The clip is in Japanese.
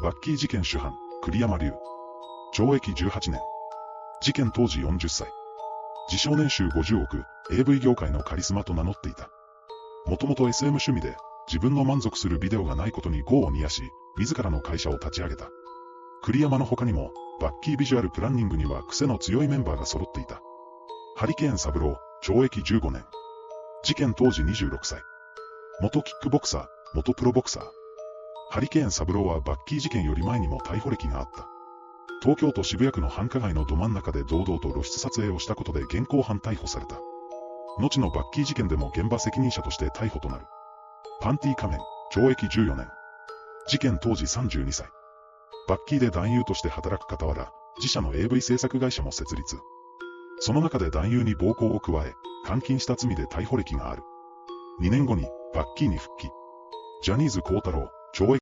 バッキー事件主犯、栗山流。懲役18年。事件当時40歳。自称年収50億、AV 業界のカリスマと名乗っていた。もともと SM 趣味で、自分の満足するビデオがないことに業を煮やし、自らの会社を立ち上げた。栗山の他にも、バッキービジュアルプランニングには癖の強いメンバーが揃っていた。ハリケーン三郎、懲役15年。事件当時26歳。元キックボクサー、元プロボクサー。ハリケーン三郎はバッキー事件より前にも逮捕歴があった。東京都渋谷区の繁華街のど真ん中で堂々と露出撮影をしたことで現行犯逮捕された。後のバッキー事件でも現場責任者として逮捕となる。パンティ仮面、懲役14年。事件当時32歳。バッキーで男優として働く傍ら、自社の AV 制作会社も設立。その中で男優に暴行を加え、監禁した罪で逮捕歴がある。2年後に、バッキーに復帰。ジャニーズ光太郎、懲役